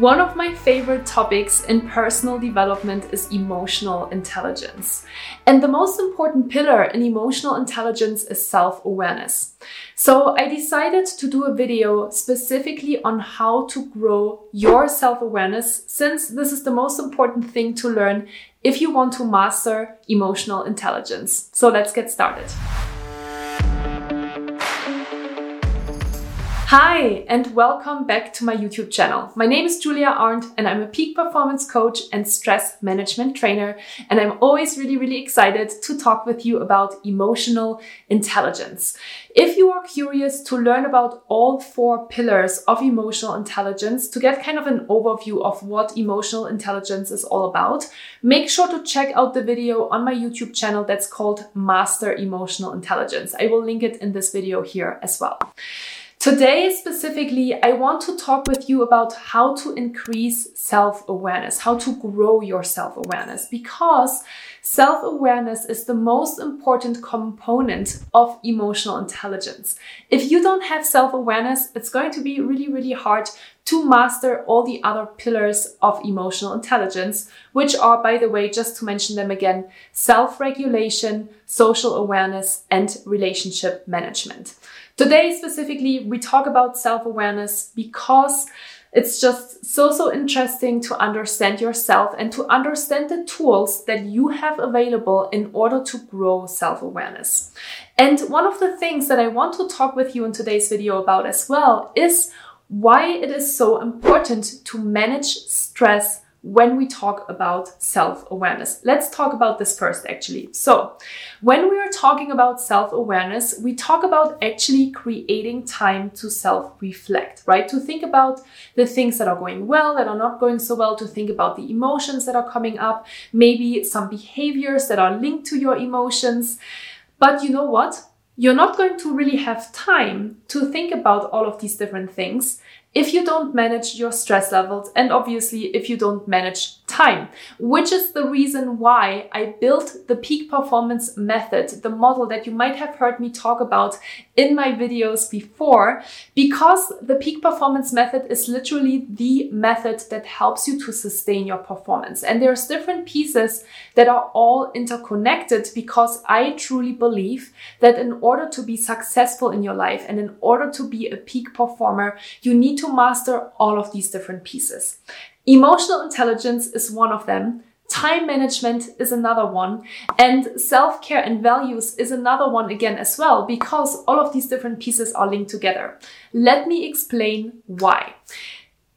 One of my favorite topics in personal development is emotional intelligence. And the most important pillar in emotional intelligence is self awareness. So I decided to do a video specifically on how to grow your self awareness, since this is the most important thing to learn if you want to master emotional intelligence. So let's get started. Hi, and welcome back to my YouTube channel. My name is Julia Arndt, and I'm a peak performance coach and stress management trainer. And I'm always really, really excited to talk with you about emotional intelligence. If you are curious to learn about all four pillars of emotional intelligence, to get kind of an overview of what emotional intelligence is all about, make sure to check out the video on my YouTube channel that's called Master Emotional Intelligence. I will link it in this video here as well. Today, specifically, I want to talk with you about how to increase self awareness, how to grow your self awareness, because self awareness is the most important component of emotional intelligence. If you don't have self awareness, it's going to be really, really hard to master all the other pillars of emotional intelligence, which are, by the way, just to mention them again, self regulation, social awareness, and relationship management. Today, specifically, we talk about self awareness because it's just so, so interesting to understand yourself and to understand the tools that you have available in order to grow self awareness. And one of the things that I want to talk with you in today's video about as well is why it is so important to manage stress when we talk about self awareness. Let's talk about this first, actually. So, when we are talking about self awareness, we talk about actually creating time to self reflect, right? To think about the things that are going well, that are not going so well, to think about the emotions that are coming up, maybe some behaviors that are linked to your emotions. But you know what? You're not going to really have time to think about all of these different things if you don't manage your stress levels and obviously if you don't manage time, which is the reason why I built the peak performance method, the model that you might have heard me talk about in my videos before, because the peak performance method is literally the method that helps you to sustain your performance. And there's different pieces that are all interconnected because I truly believe that in order to be successful in your life and in order to be a peak performer, you need to to master all of these different pieces. Emotional intelligence is one of them. Time management is another one. And self care and values is another one again as well, because all of these different pieces are linked together. Let me explain why.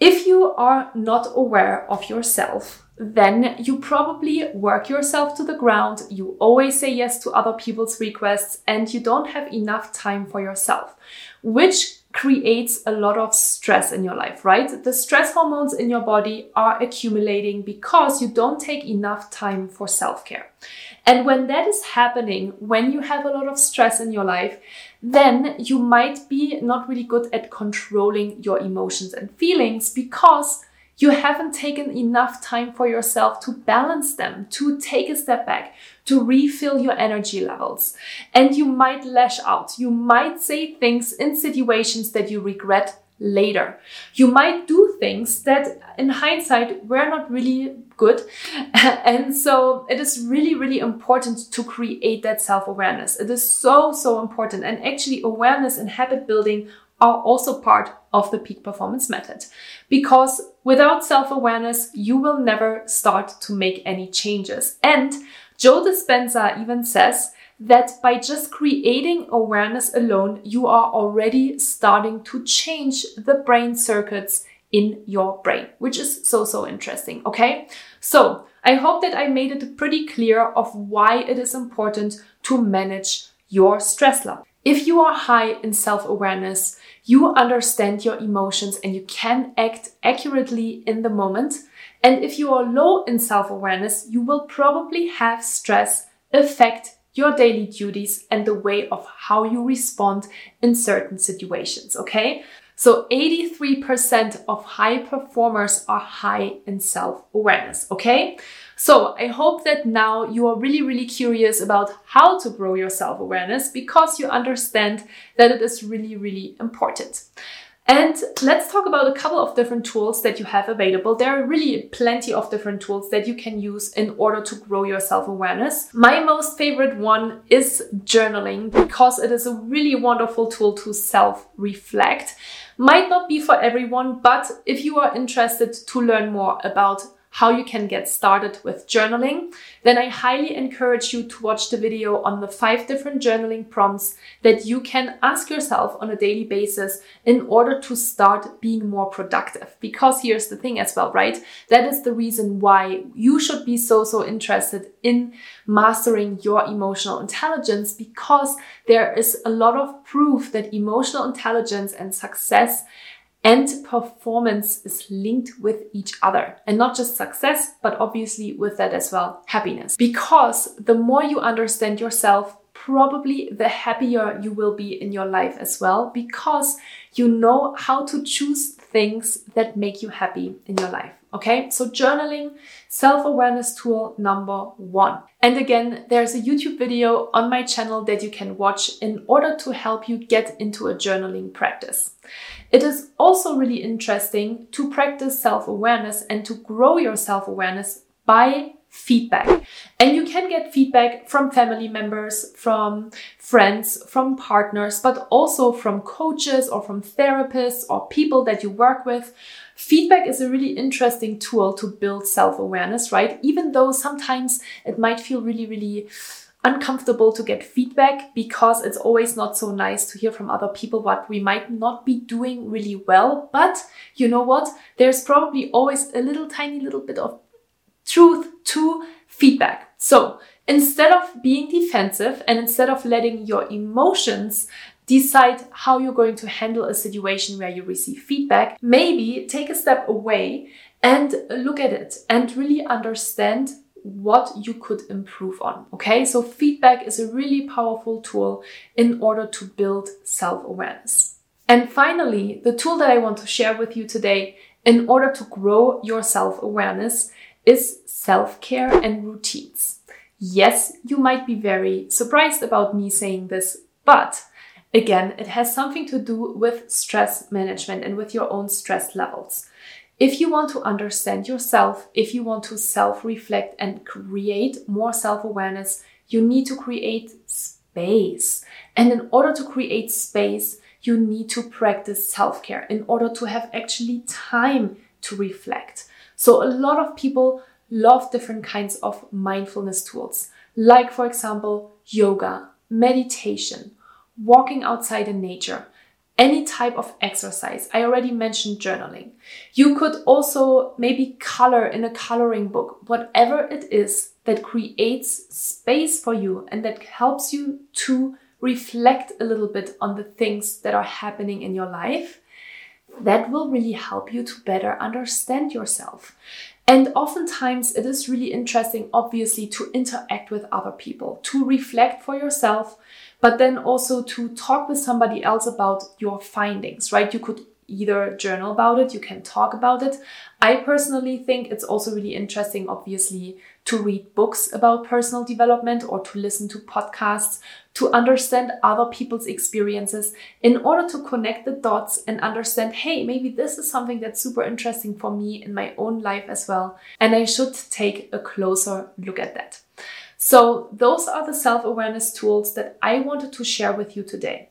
If you are not aware of yourself, then you probably work yourself to the ground. You always say yes to other people's requests and you don't have enough time for yourself, which creates a lot of stress in your life, right? The stress hormones in your body are accumulating because you don't take enough time for self care. And when that is happening, when you have a lot of stress in your life, then you might be not really good at controlling your emotions and feelings because you haven't taken enough time for yourself to balance them, to take a step back, to refill your energy levels. And you might lash out. You might say things in situations that you regret later. You might do things that in hindsight were not really good. and so it is really, really important to create that self awareness. It is so, so important. And actually, awareness and habit building are also part of the peak performance method. Because without self awareness, you will never start to make any changes. And Joe Dispenza even says that by just creating awareness alone, you are already starting to change the brain circuits in your brain, which is so, so interesting. Okay. So I hope that I made it pretty clear of why it is important to manage your stress level. If you are high in self awareness, you understand your emotions and you can act accurately in the moment. And if you are low in self awareness, you will probably have stress affect your daily duties and the way of how you respond in certain situations. Okay. So 83% of high performers are high in self awareness. Okay. So I hope that now you are really, really curious about how to grow your self awareness because you understand that it is really, really important. And let's talk about a couple of different tools that you have available. There are really plenty of different tools that you can use in order to grow your self awareness. My most favorite one is journaling because it is a really wonderful tool to self reflect. Might not be for everyone, but if you are interested to learn more about how you can get started with journaling, then I highly encourage you to watch the video on the five different journaling prompts that you can ask yourself on a daily basis in order to start being more productive. Because here's the thing as well, right? That is the reason why you should be so, so interested in mastering your emotional intelligence because there is a lot of proof that emotional intelligence and success and performance is linked with each other and not just success, but obviously with that as well, happiness. Because the more you understand yourself, probably the happier you will be in your life as well, because you know how to choose things that make you happy in your life. Okay, so journaling, self awareness tool number one. And again, there's a YouTube video on my channel that you can watch in order to help you get into a journaling practice. It is also really interesting to practice self awareness and to grow your self awareness by feedback. And you can get feedback from family members, from friends, from partners, but also from coaches or from therapists or people that you work with. Feedback is a really interesting tool to build self awareness, right? Even though sometimes it might feel really, really uncomfortable to get feedback because it's always not so nice to hear from other people what we might not be doing really well. But you know what? There's probably always a little tiny little bit of truth to feedback. So instead of being defensive and instead of letting your emotions decide how you're going to handle a situation where you receive feedback, maybe take a step away and look at it and really understand what you could improve on. Okay, so feedback is a really powerful tool in order to build self awareness. And finally, the tool that I want to share with you today in order to grow your self awareness is self care and routines. Yes, you might be very surprised about me saying this, but again, it has something to do with stress management and with your own stress levels. If you want to understand yourself, if you want to self reflect and create more self awareness, you need to create space. And in order to create space, you need to practice self care in order to have actually time to reflect. So, a lot of people love different kinds of mindfulness tools, like, for example, yoga, meditation, walking outside in nature, any type of exercise. I already mentioned journaling. You could also maybe color in a coloring book, whatever it is that creates space for you and that helps you to reflect a little bit on the things that are happening in your life that will really help you to better understand yourself. And oftentimes it is really interesting, obviously, to interact with other people, to reflect for yourself, but then also to talk with somebody else about your findings, right? You could either journal about it, you can talk about it. I personally think it's also really interesting, obviously, to read books about personal development or to listen to podcasts to understand other people's experiences in order to connect the dots and understand, hey, maybe this is something that's super interesting for me in my own life as well. And I should take a closer look at that. So, those are the self awareness tools that I wanted to share with you today.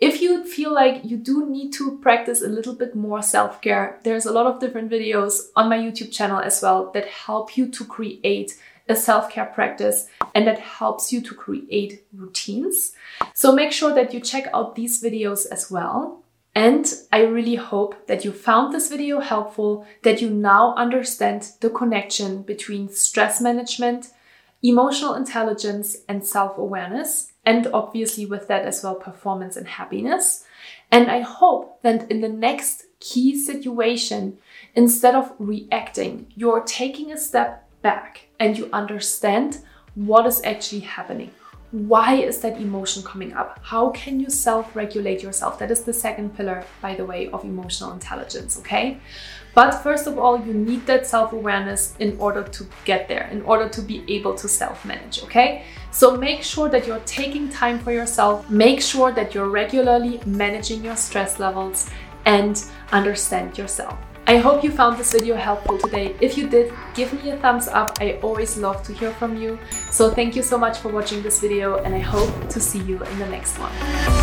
If you feel like you do need to practice a little bit more self care, there's a lot of different videos on my YouTube channel as well that help you to create a self care practice and that helps you to create routines. So make sure that you check out these videos as well. And I really hope that you found this video helpful, that you now understand the connection between stress management, emotional intelligence, and self awareness and obviously with that as well, performance and happiness. And I hope that in the next key situation, instead of reacting, you're taking a step back and you understand what is actually happening. Why is that emotion coming up? How can you self regulate yourself? That is the second pillar, by the way, of emotional intelligence, okay? But first of all, you need that self awareness in order to get there, in order to be able to self manage, okay? So make sure that you're taking time for yourself, make sure that you're regularly managing your stress levels and understand yourself. I hope you found this video helpful today. If you did, give me a thumbs up. I always love to hear from you. So thank you so much for watching this video and I hope to see you in the next one.